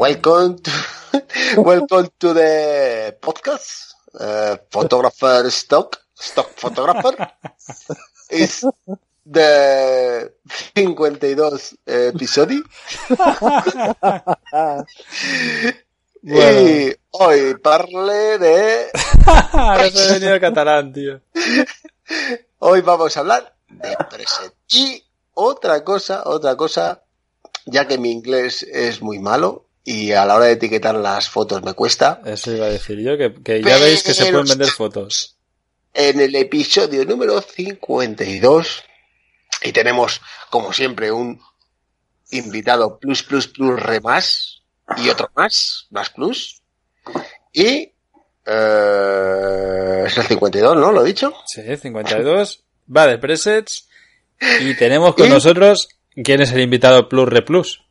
welcome to welcome to the podcast. Uh, photographer stock stock photographer is the 52 episodio. Y hoy parle de Ahora se venido catalán, tío. hoy vamos a hablar de present. Y otra cosa, otra cosa, ya que mi inglés es muy malo y a la hora de etiquetar las fotos me cuesta, Eso iba a decir yo, que, que ya veis que se pueden vender fotos. en el episodio número 52 y tenemos como siempre un invitado plus plus plus re más y otro más, más plus y eh, es el 52, ¿no? ¿Lo he dicho? Sí, 52. Va de presets. Y tenemos con ¿Y? nosotros, ¿quién es el invitado Plus Re Plus?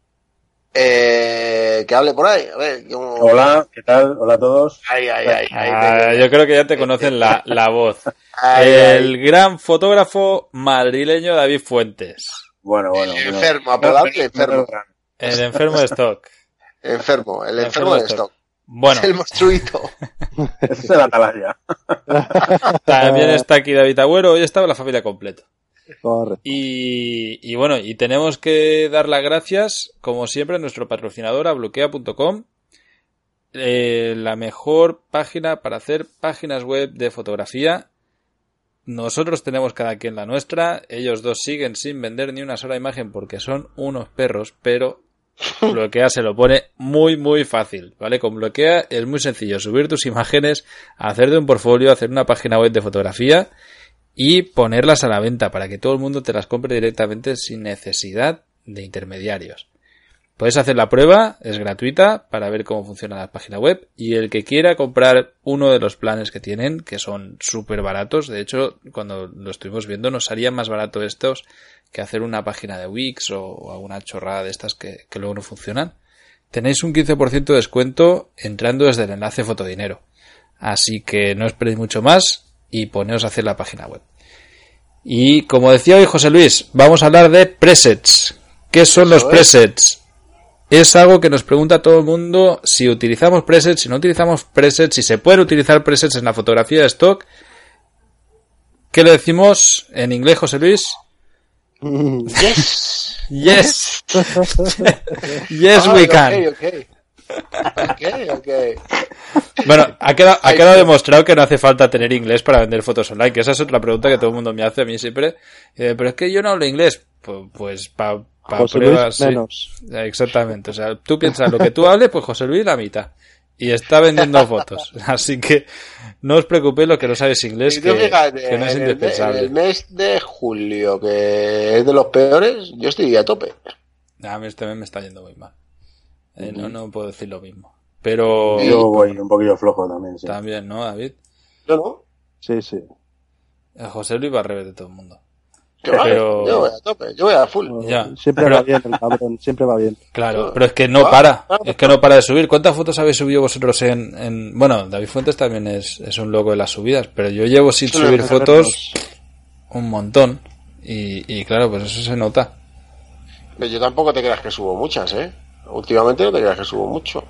Eh, que hable por ahí, a ver. yo- Hola, ¿qué tal? Hola a todos. Ay, ay, ay, ay, Ah, yo creo que ya te conocen la, la voz. ay, El ay. gran fotógrafo madrileño David Fuentes. Bueno, bueno. El enfermo, apodable No, enfermo. El enfermo de stock. Enfermo, el El enfermo de stock. Bueno, El monstruito. es el atalaya. también está aquí David Agüero. Hoy estaba la familia completa. Y bueno, y tenemos que dar las gracias, como siempre, a nuestro patrocinador, a bloquea.com, eh, la mejor página para hacer páginas web de fotografía. Nosotros tenemos cada quien la nuestra, ellos dos siguen sin vender ni una sola imagen porque son unos perros, pero bloquea se lo pone muy muy fácil, ¿vale? Con bloquea es muy sencillo, subir tus imágenes, hacer de un portfolio, hacer una página web de fotografía y ponerlas a la venta para que todo el mundo te las compre directamente sin necesidad de intermediarios. Puedes hacer la prueba, es gratuita para ver cómo funciona la página web y el que quiera comprar uno de los planes que tienen, que son súper baratos, de hecho cuando lo estuvimos viendo nos salía más barato estos que hacer una página de Wix o, o alguna chorrada de estas que, que luego no funcionan, tenéis un 15% de descuento entrando desde el enlace Fotodinero. Así que no esperéis mucho más y poneos a hacer la página web. Y como decía hoy José Luis, vamos a hablar de presets. ¿Qué son los presets? Es algo que nos pregunta todo el mundo si utilizamos presets, si no utilizamos presets, si se pueden utilizar presets en la fotografía de stock. ¿Qué le decimos en inglés, José Luis? Yes. Yes. yes, Ah, we ok, can. ok. Ok, ok. Bueno, ha quedado, ha quedado demostrado que no hace falta tener inglés para vender fotos online, que esa es otra pregunta que todo el mundo me hace a mí siempre. Eh, pero es que yo no hablo inglés. Pues, pues para José pruebas, Luis, sí. menos. Exactamente. O sea, tú piensas lo que tú hables, pues José Luis la mitad. Y está vendiendo fotos. Así que no os preocupéis lo que no sabes inglés, Si que, tú fíjate, que no es en, el, indispensable. el mes de julio, que es de los peores, yo estoy a tope. A mí este mes me está yendo muy mal. Eh, no, no puedo decir lo mismo. Pero Yo voy un poquillo flojo también, sí. también, ¿no, David? Yo no. Sí, sí. Eh, José Luis va al revés de todo el mundo. Pero- Yo voy a tope, yo voy a full. Ya, Siempre pero- va bien el cabrón, siempre va bien. Claro, pero es que no Ah, para, ah, es que no para de subir. ¿Cuántas fotos habéis subido vosotros en, en- bueno, David Fuentes también es, es un loco de las subidas, pero yo llevo sin subir fotos un montón y, y claro, pues eso se nota. Pero Yo tampoco te creas que subo muchas, ¿eh? Últimamente no te creas que subo mucho.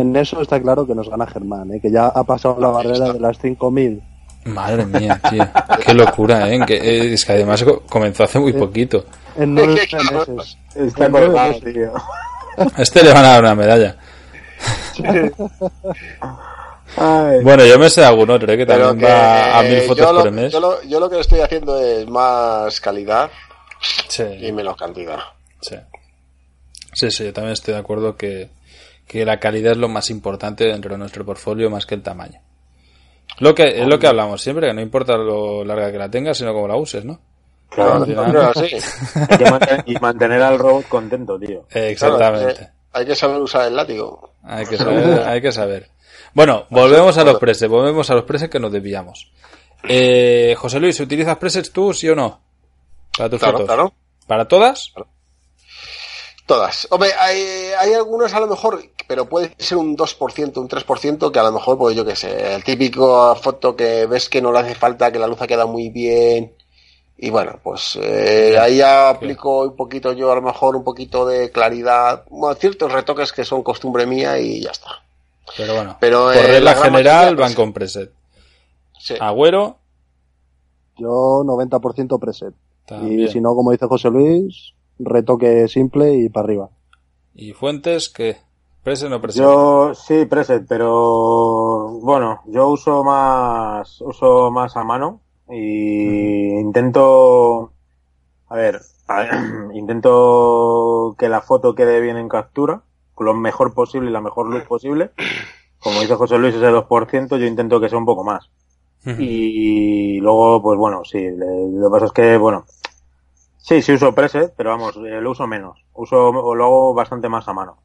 En eso está claro que nos gana Germán, ¿eh? que ya ha pasado la barrera de las 5.000. Madre mía, tío, qué locura, ¿eh? Que, eh, es que además co- comenzó hace muy poquito. En nueve meses. Está En nueve colgado, meses. tío. A este le van a dar una medalla. Ay. Bueno, yo me sé de algún otro, ¿eh? Que también que va a mil eh, fotos yo, lo, por mes. yo, lo, yo lo que estoy haciendo es más calidad y menos cantidad. Sí. Sí, sí, yo también estoy de acuerdo que, que la calidad es lo más importante dentro de nuestro portfolio más que el tamaño. Lo que, es lo que hablamos siempre, que no importa lo larga que la tengas, sino cómo la uses, ¿no? Claro, sí, que mantener, y mantener al robot contento, tío. Eh, claro, Exactamente. hay que saber usar el látigo. Hay que saber, hay que saber. Bueno, volvemos a los presets, volvemos a los presets que nos desviamos. Eh, José Luis, ¿utilizas presets tú, sí o no? Para tus Claro, fotos. claro. ¿Para todas? Todas. Hombre, hay, hay algunas a lo mejor, pero puede ser un 2%, un 3%, que a lo mejor, pues yo qué sé, el típico foto que ves que no le hace falta, que la luz ha quedado muy bien Y bueno, pues eh, ahí ya aplico un poquito yo, a lo mejor un poquito de claridad, bueno, ciertos retoques que son costumbre mía y ya está. Pero bueno, Pero, por eh, regla la gran general van pues, con preset. Sí. Agüero, Yo 90% preset. también. Y si no, como dice José Luis, retoque simple y para arriba. ¿Y Fuentes qué? ¿Preset o no preset? Yo sí, preset, pero bueno, yo uso más, uso más a mano y intento, a ver, a ver, intento que la foto quede bien en captura, lo mejor posible y la mejor luz posible. Como dice José Luis, ese 2%, yo intento que sea un poco más. Y luego, pues bueno, sí, le- lo que pasa es que, bueno, sí, sí uso preset, pero vamos, eh, lo uso menos. Uso, o lo hago bastante más a mano.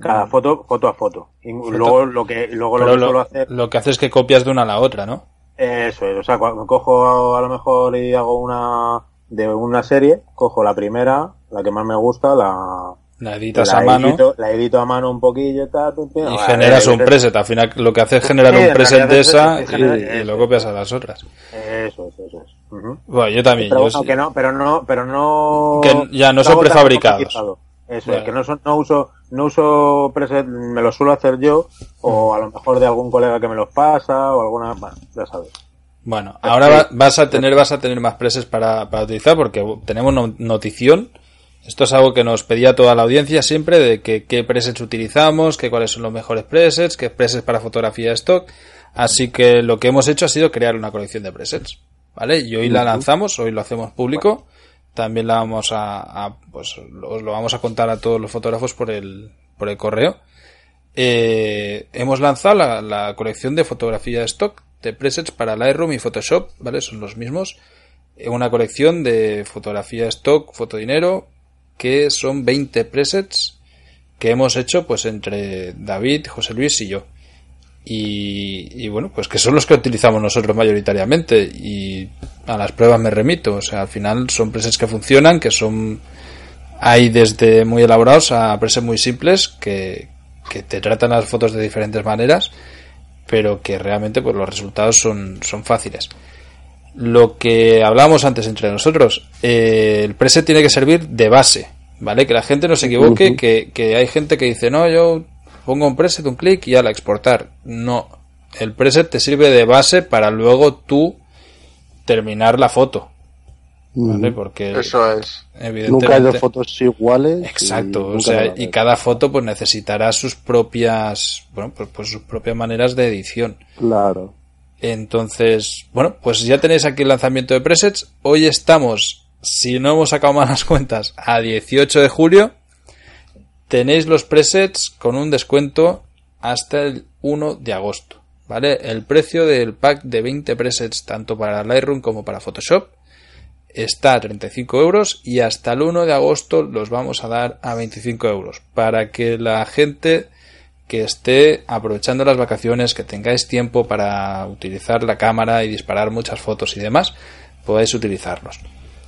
Cada foto, foto a foto. Y luego lo que, luego lo que lo, hacer, lo que hace es que copias de una a la otra, ¿no? eso es, o sea, cuando cojo a lo mejor y hago una, de una serie, cojo la primera, la que más me gusta, la, La editas la a mano edito, la edito a mano un poquillo y tal, pim. y generas un es- preset. Al final lo que hace es generar Sí, un preset de es- esa es y, generar- y lo eso. copias a las otras. Eso es, eso Bueno, yo también. Pero yo bueno, sí. que no, pero no, pero no. Que ya no son prefabricados. Eso es, que no, son, no uso, no uso preset, me los suelo hacer yo, o a lo mejor de algún colega que me los pasa, o alguna, bueno, ya sabes. Bueno, ahora va- vas a tener vas a tener más presets para, para utilizar porque tenemos no- notición. Esto es algo que nos pedía toda la audiencia siempre de que qué presets utilizamos, que cuáles son los mejores presets, qué presets para fotografía de stock. Así que lo que hemos hecho ha sido crear una colección de presets, ¿vale? Y hoy la lanzamos, hoy lo hacemos público. También la vamos a, a, pues os lo vamos a contar a todos los fotógrafos por el por el correo. Eh, hemos lanzado la, la colección de fotografía de stock de presets para Lightroom y Photoshop, ¿vale? Son los mismos. Eh, Una colección de fotografía de stock, fotodinero, que son 20 presets que hemos hecho pues entre David, José Luis y yo. Y, y bueno, pues que son los que utilizamos nosotros mayoritariamente y a las pruebas me remito. O sea, al final son presets que funcionan, que son hay desde muy elaborados a presets muy simples que, que te tratan las fotos de diferentes maneras, pero que realmente pues los resultados son, son fáciles. Lo que hablábamos antes entre nosotros, eh, el preset tiene que servir de base, ¿vale? Que la gente no se equivoque, que, que hay gente que dice, no, yo pongo un preset, un clic y ya la exportar. No, el preset te sirve de base para luego tú terminar la foto, ¿vale? Porque Eso es. evidentemente... Nunca hay dos fotos iguales. y Exacto, o nunca sea, y cada foto pues necesitará sus propias, bueno, pues, pues sus propias maneras de edición. Claro. Entonces, bueno, pues ya tenéis aquí el lanzamiento de presets. Hoy estamos, si no hemos sacado mal las cuentas, a 18 de julio. Tenéis los presets con un descuento hasta el 1 de agosto, ¿vale? El precio del pack de 20 presets tanto para Lightroom como para Photoshop está a 35 euros y hasta el 1 de agosto los vamos a dar a 25 euros para que la gente que esté aprovechando las vacaciones, que tengáis tiempo para utilizar la cámara y disparar muchas fotos y demás, podáis utilizarlos.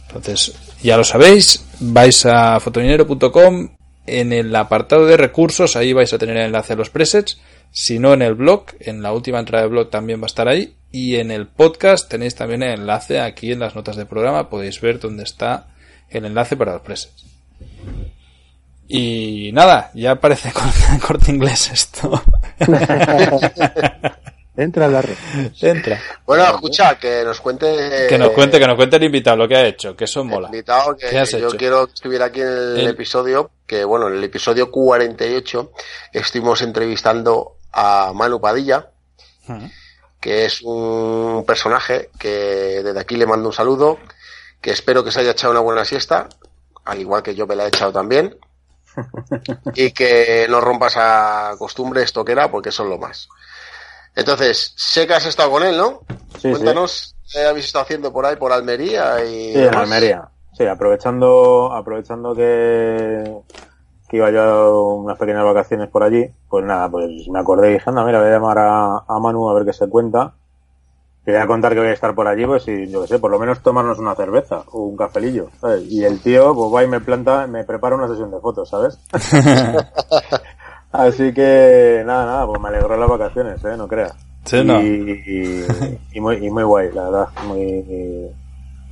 Entonces, ya lo sabéis, vais a fotodinero.com, en el apartado de recursos, ahí vais a tener el enlace a los presets, si no en el blog, en la última entrada del blog también va a estar ahí, y en el podcast tenéis también el enlace aquí en las notas del programa, podéis ver dónde está el enlace para los presets. Y nada, ya parece corte, corte inglés esto. Entra en la red. Entra. Bueno, escucha, que nos cuente. Que nos cuente, que nos cuente el invitado lo que ha hecho, que eso el mola. invitado que ¿Qué has yo hecho? quiero que estuviera aquí en el, El- episodio, que bueno, en el episodio 48 estuvimos entrevistando a Manu Padilla, que es un personaje que desde aquí le mando un saludo, que espero que se haya echado una buena siesta, al igual que yo me la he echado también, y que no rompa esa costumbre estoquera porque son lo más. Entonces, sé que has estado con él, ¿no? Sí, Cuéntanos qué habéis estado haciendo por ahí, por Almería y Sí, en. Almería. Sí, aprovechando, aprovechando que, que iba yo a unas pequeñas vacaciones por allí, pues nada, pues me acordé y dije, anda, mira, voy a llamar a, a Manu a ver qué se cuenta. Y voy a contar que voy a estar por allí, pues y yo qué sé, por lo menos tomarnos una cerveza o un cafelillo, ¿sabes? Y el tío, pues va y me planta, me prepara una sesión de fotos, ¿sabes? Así que, nada, nada, pues me alegró las vacaciones, ¿eh? No creas. Sí, no. Y, y, y muy, y muy guay, la verdad. Muy,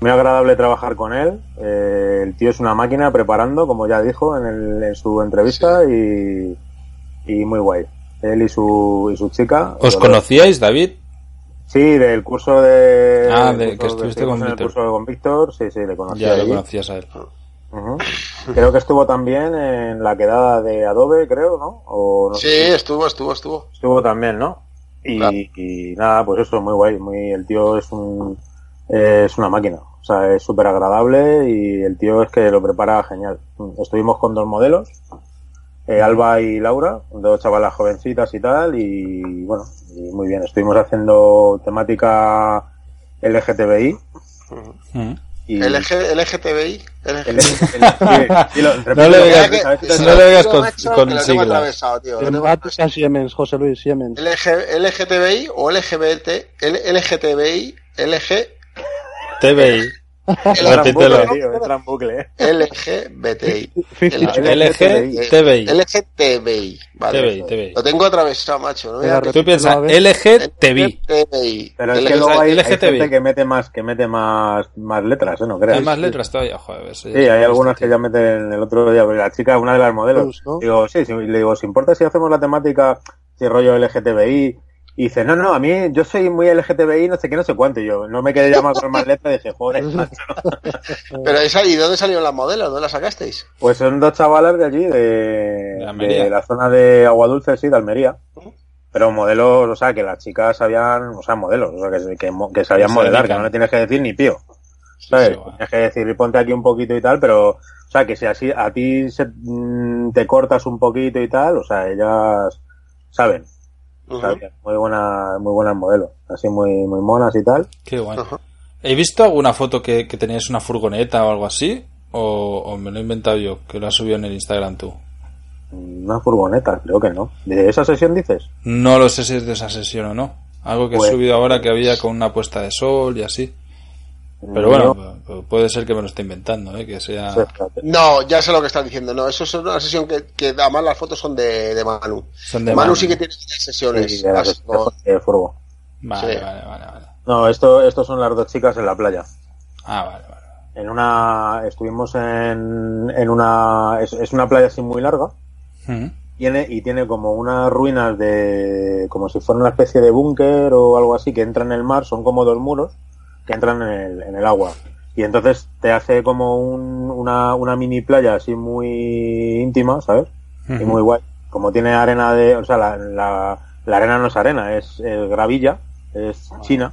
muy agradable trabajar con él. Eh, el tío es una máquina preparando, como ya dijo en, el- en su entrevista, y, y muy guay. Él y su, y su chica. ¿Os conocíais, David? Sí, del curso de. Ah, del de- que estuviste estuvimos con en el Víctor. curso con Víctor, sí, sí, le conocí. Ya lo conocías a él. Creo que estuvo también en la quedada de Adobe, creo, ¿no? O no Sí, sé. estuvo, estuvo, estuvo. Estuvo también, ¿no? Y, Claro. y nada, pues eso, muy guay. Muy, el tío es un es una máquina. O sea, es súper agradable y el tío es que lo prepara genial. Estuvimos con dos modelos, eh, Alba y Laura, dos chavalas jovencitas y tal, y bueno, y muy bien. Estuvimos haciendo temática LGTBI. Y LG, LGTBI. LG... el- lo- No le digas- con- Macho, con lo atravesado, tío, a Siemens, José Luis Siemens. LG, LGTBI o LGBT, L- LGTBI, LG, TVI. Repítelo. bucle, tío, entra en bucle. eh. LGBTI. LGTBI, vale. TVI. Lo tengo atravesado, macho. Tú piensas. LGTBI. Pero es que luego hay, hay LGTBI. gente que mete más, que mete más, más letras, ¿eh? No creas. Hay más letras todavía, joder. Sí, es hay un algunas que ya meten el otro día, la chica, una de las modelos, Plus, ¿no? digo, sí, sí, le digo, ¿se importa si hacemos la temática, si rollo LGTBI? Y dice, no, no, a mí, yo soy muy LGTBI, no sé qué, no sé cuánto, y yo, no me quedé llamar con más letras, y dije, joder, macho. Pero esa, ¿y dónde salieron las modelos? ¿Dónde las sacasteis? Pues son dos chavalas de allí, de, De la zona de Agua Dulce, sí, de Almería. Pero modelos, o sea, que las chicas sabían, o sea, modelos, o sea, que, que, que sabían modelar, que no le tienes que decir ni pío. ¿Sabes? sí, bueno. Tienes que decir, ponte aquí un poquito y tal, pero, o sea, que si así a ti se, mm, te cortas un poquito y tal, o sea, ellas saben, Ujú. saben, muy buena, muy buenas modelos, así muy, muy monas y tal. Qué guay. ¿He visto alguna foto que, que tenías una furgoneta o algo así? O, o me lo he inventado yo, que lo has subido en el Instagram tú? Una furgoneta, creo que no. ¿De esa sesión dices? No lo sé si es de esa sesión o no. Algo que Pues- he subido ahora que había con una puesta de sol y así. Pero bueno, pu- puede ser que me lo esté inventando, ¿eh? que sea... No, ya sé lo que estás diciendo. No, eso es una sesión que, que además las fotos son de, de Manu. Son de Manu, Manu. sí que tiene sesiones. Sí, de la Las- sesión de furgo. Vale, Sí. vale, vale, vale. No, esto, estos son las dos chicas en la playa. Ah, vale, vale. En una, estuvimos en, en una, es, es una playa así muy larga. Ujú. Tiene, y tiene como unas ruinas de, como si fuera una especie de búnker o algo así que entra en el mar, son como dos muros que entran en el, en el agua. Y entonces te hace como un, una, una mini playa así muy íntima, ¿sabes? Y muy guay. Como tiene arena de, o sea, la, la, la arena no es arena, es, es gravilla, es china,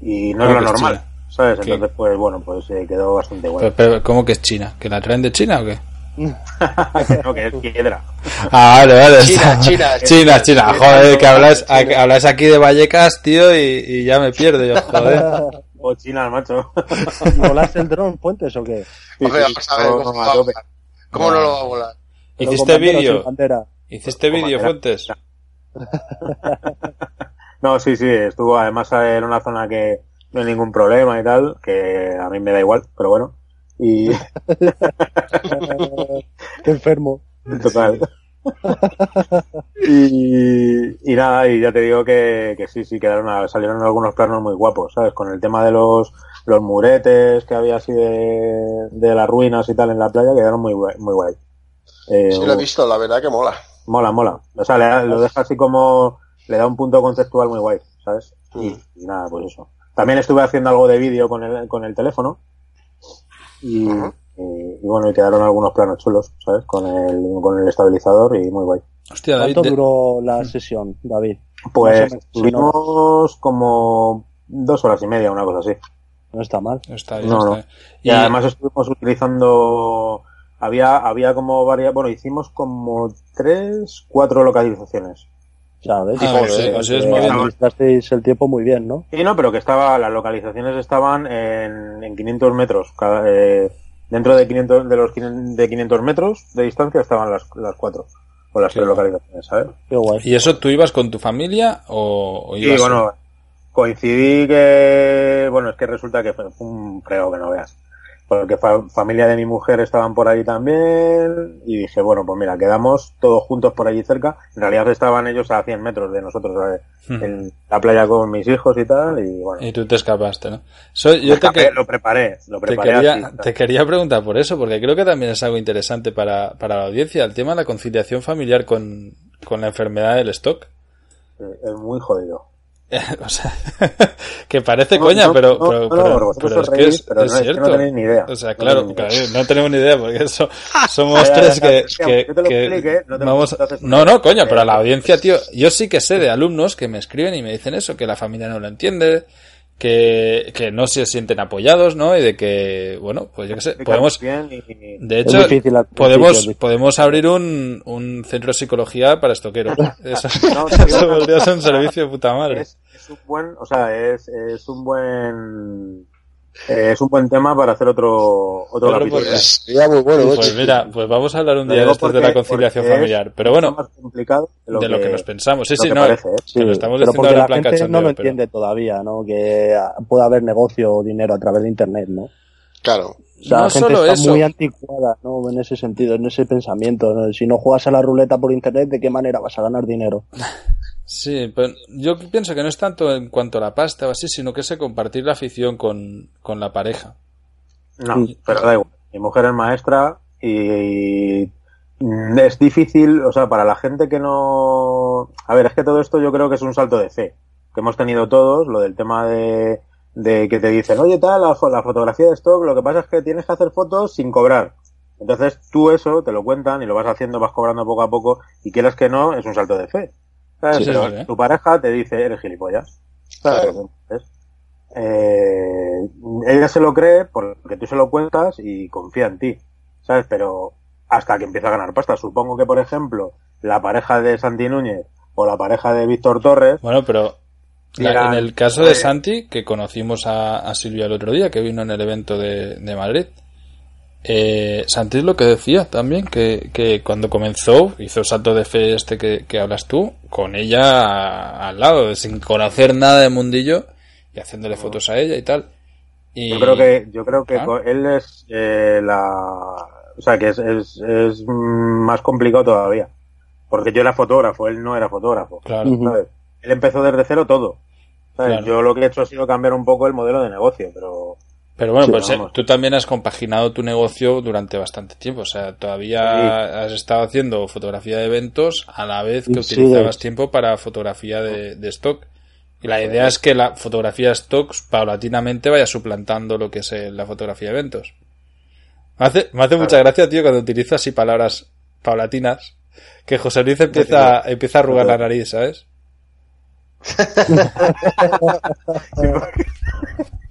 y no ¿Cómo es lo normal, china? ¿sabes? ¿Qué? Entonces, pues bueno, pues eh, quedó bastante guay. Pero, pero, ¿cómo que es China? ¿Que la traen de China o qué? no, que es piedra. Ah, vale, vale. China, China. China, China. China, Joder, que hablas, hablas aquí de Vallecas, tío, y, y ya me pierdo yo, joder. O china, macho. ¿Volaste el dron, Fuentes, o qué? Hombre, vamos a ver, No, ¿cómo, no, a tope. cómo no lo va a volar? ¿Hiciste vídeo? ¿Hiciste vídeo. Fuentes? No, sí, sí, estuvo además en una zona que no hay ningún problema y tal, que a mí me da igual, pero bueno. Y Qué enfermo. total. y, y nada, y ya te digo que, que sí, sí, quedaron, a- salieron algunos planos muy guapos, ¿sabes? Con el tema de los, los muretes que había así de, de las ruinas y tal en la playa, quedaron muy guay. Muy guay. Eh, Sí, lo he visto, la verdad que mola. Mola, mola. O sea, le lo deja así como, le da un punto conceptual muy guay, ¿sabes? Y, Mm. y nada, pues eso. También estuve haciendo algo de vídeo con el, con el teléfono. Y. y- y bueno, y quedaron algunos planos chulos, ¿sabes? Con el, con el estabilizador y muy guay. Hostia, David, ¿Cuánto de- duró la sesión, David? Pues estuvimos como dos horas y media, una cosa así. No está mal. Está bien, No, está no. bien. Y, además estuvimos utilizando, había, había como varias, bueno, hicimos como tres, cuatro localizaciones. Ya, ¿ves? Ah, Eh, moviendo. administrasteis el tiempo muy bien, ¿no? Sí, no, pero que estaba, las localizaciones estaban en, en 500 metros. Cada, eh, dentro de 500, de los 500, de 500 metros de distancia estaban las, las cuatro. O las Qué tres localizaciones, ¿sabes? Qué guay. ¿Y eso tú ibas con tu familia o, o ibas bueno, coincidí que, bueno, es que resulta que fue, un frego que no veas. Porque fa- familia de mi mujer estaban por ahí también y dije, bueno, pues mira, quedamos todos juntos por allí cerca. En realidad estaban ellos a 100 metros de nosotros, ¿sabes? Ujú. en la playa con mis hijos y tal, y bueno. Y tú te escapaste, ¿no? So- yo te, escapé, que- lo preparé, lo te preparé quería, así, te quería preguntar por eso, porque creo que también es algo interesante para, para la audiencia, el tema de la conciliación familiar con, con la enfermedad del stock. eh, es muy jodido. o sea, que parece No, coña, no, pero, no, pero, no, pero- es que es, pero es no, es que no cierto. tenéis ni idea. O sea, No claro, no tenemos ni idea, porque eso, somos tres ya, que, que que- aunque te lo que explique, vamos... No, no, coño, pero a la audiencia, tío, yo sí que sé de alumnos que me escriben y me dicen eso, que la familia no lo entiende, que, que no se sienten apoyados, ¿no? Y de que, bueno, pues yo qué sé, podemos... De hecho, podemos, podemos abrir un, un centro de psicología para estoqueros. Eso, No, eso podría ser un servicio de puta madre. es, es un buen, o sea, es, es un buen, eh, es un buen tema para hacer otro, otro, capítulo. muy bueno, Pues mira, pues vamos a hablar un día de estos de porque- la conciliación porque familiar. Pero bueno, más complicado de lo que nos pensamos. Sí, sí, no. parece, ¿eh? que lo estamos pero diciendo porque ahora la plan gente no lo pero- entiende todavía, ¿no? Que puede haber negocio o dinero a través de internet, ¿no? Claro. O sea, No la gente solo está eso. muy anticuada, ¿no? En ese sentido, en ese pensamiento. ¿no? Si no juegas a la ruleta por internet, ¿de qué manera vas a ganar dinero? Sí, pero yo pienso que no es tanto en cuanto a la pasta o así, sino que es el compartir la afición con, con la pareja. No, Mm. pero da igual. Mi mujer es maestra y mm, es difícil, o sea, para la gente que no... A ver, es que todo esto yo creo que es un salto de fe, que hemos tenido todos, lo del tema de, de que te dicen, oye, tal, la, la fotografía de stock, lo que pasa es que tienes que hacer fotos sin cobrar. Entonces tú eso te lo cuentan y lo vas haciendo, vas cobrando poco a poco y quieras que no, es un salto de fe. ¿Sabes? Sí, Pero sí, sí. tu pareja te dice, eres gilipollas. Eh, ella se lo cree porque tú se lo cuentas y confía en ti, ¿sabes? Pero hasta que empieza a ganar pasta. Supongo que, por ejemplo, la pareja de Santi Núñez o la pareja de Víctor Torres, Bueno, pero la- en el caso de Santi, que conocimos a, a Silvia el otro día, que vino en el evento de, de Madrid, eh, Santi es lo que decía también, que, que cuando comenzó, hizo el salto de fe este que, que hablas tú, con ella a- al lado, sin conocer nada de mundillo, y haciéndole fotos a ella y tal. Y, yo creo que, yo creo que Ah. él es eh, la, o sea, que es, es, es mm, más complicado todavía. Porque yo era fotógrafo, él no era fotógrafo. Claro. Él empezó desde cero todo. ¿sabes? Claro. Yo lo que he hecho ha sido cambiar un poco el modelo de negocio, pero Pero bueno, Sí, pues eh, vamos. tú también has compaginado tu negocio durante bastante tiempo. O sea, todavía has estado haciendo fotografía de eventos a la vez que Sí, utilizabas tiempo para fotografía de, de stock. Y la idea es que la fotografía de stock paulatinamente vaya suplantando lo que es eh, la fotografía de eventos. Me hace, me hace mucha gracia, tío, cuando utilizas así palabras paulatinas, que José Luis empieza, empieza a arrugar la nariz, ¿sabes?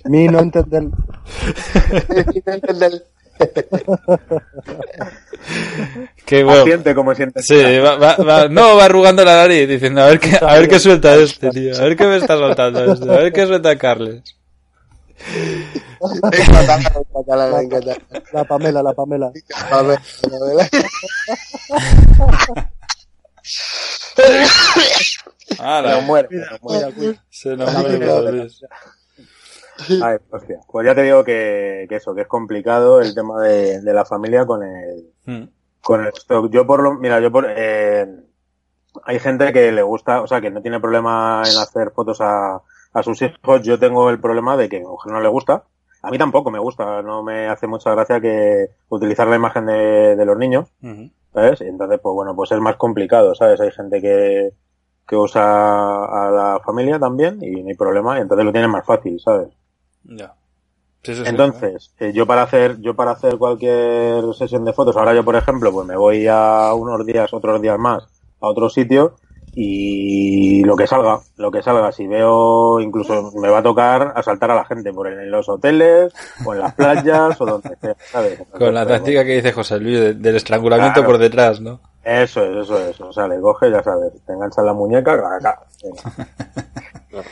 Mi no entender. Que bueno. siente como siente. Sí, va, va- va- no, va arrugando la nariz diciendo, a ver qué, a ver qué suelta este, tío, a ver qué me está soltando este, a ver qué suelta Carles. Encanta. La Pamela, la Pamela. A ver, a ver. Ah, Pero la, muere, pero muere. se nos muere. Ay, hostia. Pues ya te digo que, que eso, que es complicado el tema de, de la familia con el, Mm. con el stock. Yo por lo, mira, yo por, eh, hay gente que le gusta, o sea, que no tiene problema en hacer fotos a, a sus hijos. Yo tengo el problema de que a mujer no le gusta. A mí tampoco me gusta, no me hace mucha gracia que utilizar la imagen de, de los niños. ¿sabes? Y entonces, pues bueno, pues es más complicado, ¿sabes? Hay gente que, que usa a la familia también y no hay problema, y entonces lo tienen más fácil, ¿sabes? Ya. Sí, sí, sí. Entonces, eh, yo para hacer, yo para hacer cualquier sesión de fotos, ahora yo por ejemplo, pues me voy a unos días, otros días más, a otro sitio y lo que salga, lo que salga, si veo, incluso me va a tocar asaltar a la gente por en los hoteles, o en las playas, o donde sea, ¿sabes? Con la táctica que dice José Luis de- del estrangulamiento Claro. por detrás, ¿no? Eso es, eso es, o sea, le coges, ya sabes, te enganchas la muñeca, acá.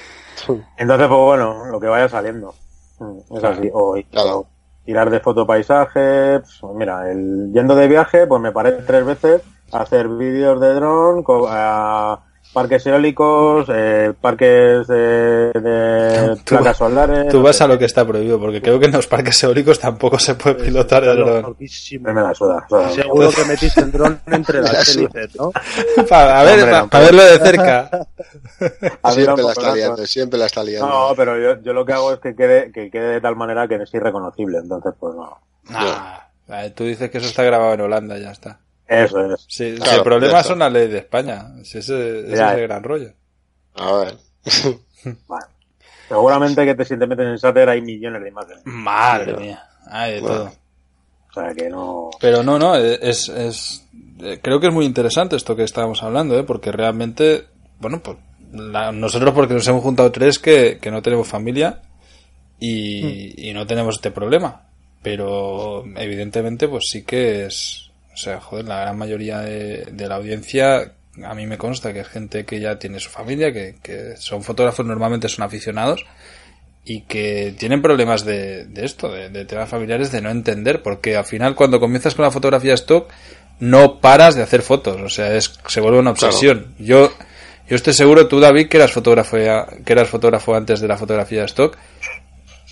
Entonces, pues bueno, lo que vaya saliendo. Mm, Es así. O Claro. tirar de fotopaisaje. Pues mira, el, yendo de viaje, pues me paré tres veces a hacer vídeos de dron a- parques eólicos, eh, parques de, de Tú- placas solares. Tú vas a lo que está prohibido, porque creo que en los parques eólicos tampoco se puede pilotar el dron. Me la suda. Seguro que metiste el dron entre las hélices, ¿no? Para, a ver, Hombre, no. para verlo de cerca. Siempre la está liando, siempre la está liando. No, pero yo, yo lo que hago es que quede, que quede de tal manera que es irreconocible, entonces pues no. Tú dices que eso está grabado en Holanda, ya está. Eso es. Sí, si Claro, el problema son las leyes de España. Si ese, ese Ya. es el gran rollo. A ver. Vale. Seguramente que te, si te metes en Sater hay millones de imágenes. Madre mía. Hay de Bueno. todo. O sea que no. Pero no, no, es, es, eh, creo que es muy interesante esto que estábamos hablando, ¿eh? porque realmente, bueno, pues la- nosotros porque nos hemos juntado tres que, que no tenemos familia y, y no tenemos este problema. Pero evidentemente, pues sí que es, sea, joder, la gran mayoría de, de la audiencia, a mí me consta que es gente que ya tiene su familia, que, que son fotógrafos, normalmente son aficionados y que tienen problemas de, de esto, de, de temas familiares, de no entender, porque al final cuando comienzas con la fotografía stock no paras de hacer fotos, o sea, es se vuelve una obsesión. Yo yo estoy seguro, tú David, que eras fotógrafo, que eras fotógrafo antes de la fotografía stock,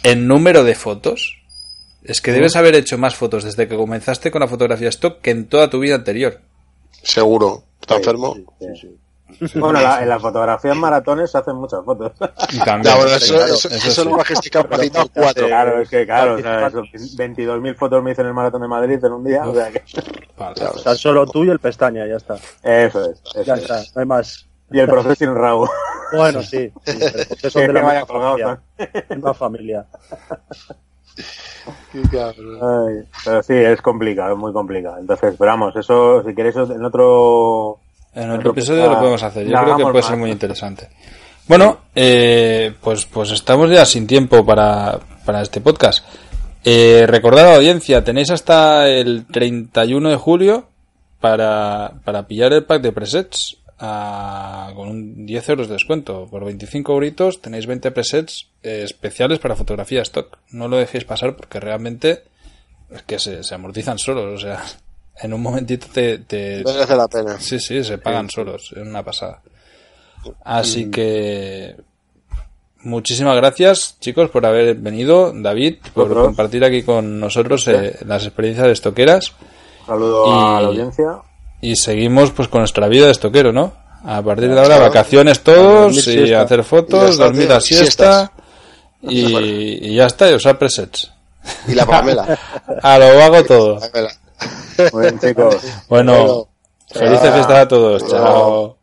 en número de fotos, es que debes haber hecho más fotos desde que comenzaste con la fotografía stock que en toda tu vida anterior. Seguro. ¿Está Sí, enfermo? sí, sí. Bueno, la- en las fotografías maratones se hacen muchas fotos. Y también, bueno, eso, claro, eso, eso no a capacidad Claro, 4. es que claro, o sea, eso, 22.000 fotos me hice en el maratón de Madrid en un día, o sea que Vale. Solo tú y el pestaña, ya está. eso es. eso Ya es. está, no hay más. Y el proceso sin rabo. Bueno, sí. sí, son Que de la misma familia. Ay, pero sí, es complicado, es muy complicado. Entonces, esperamos, eso, si queréis, en otro... En otro episodio lo podemos hacer. Yo creo que puede ser muy interesante. Bueno, eh, pues, pues estamos ya sin tiempo para, para este podcast. Eh, recordad a la audiencia, tenéis hasta el 31 de julio para, para pillar el pack de presets a- con un 10 euros de descuento. Por 25 euritos tenéis 20 presets eh, especiales para fotografía stock. No lo dejéis pasar porque realmente es que se, se amortizan solos. O sea, en un momentito te, te, la pena. Sí, sí, se pagan solos, es una pasada. Así que muchísimas gracias, chicos, por haber venido, David, por compartir aquí con nosotros eh, las experiencias de estoqueras Saludo Y- a la audiencia. Y seguguimos pues con nuestra vida de estoquero, ¿no? A partir de ahora Claro. vacaciones todos y siesta. hacer fotos, dormir la siesta y, y ya está, y usar presets. Y la Pamela. A lo hago todo. Chicos. Bueno, Bueno, felices fiestas a todos. Chao. Chao.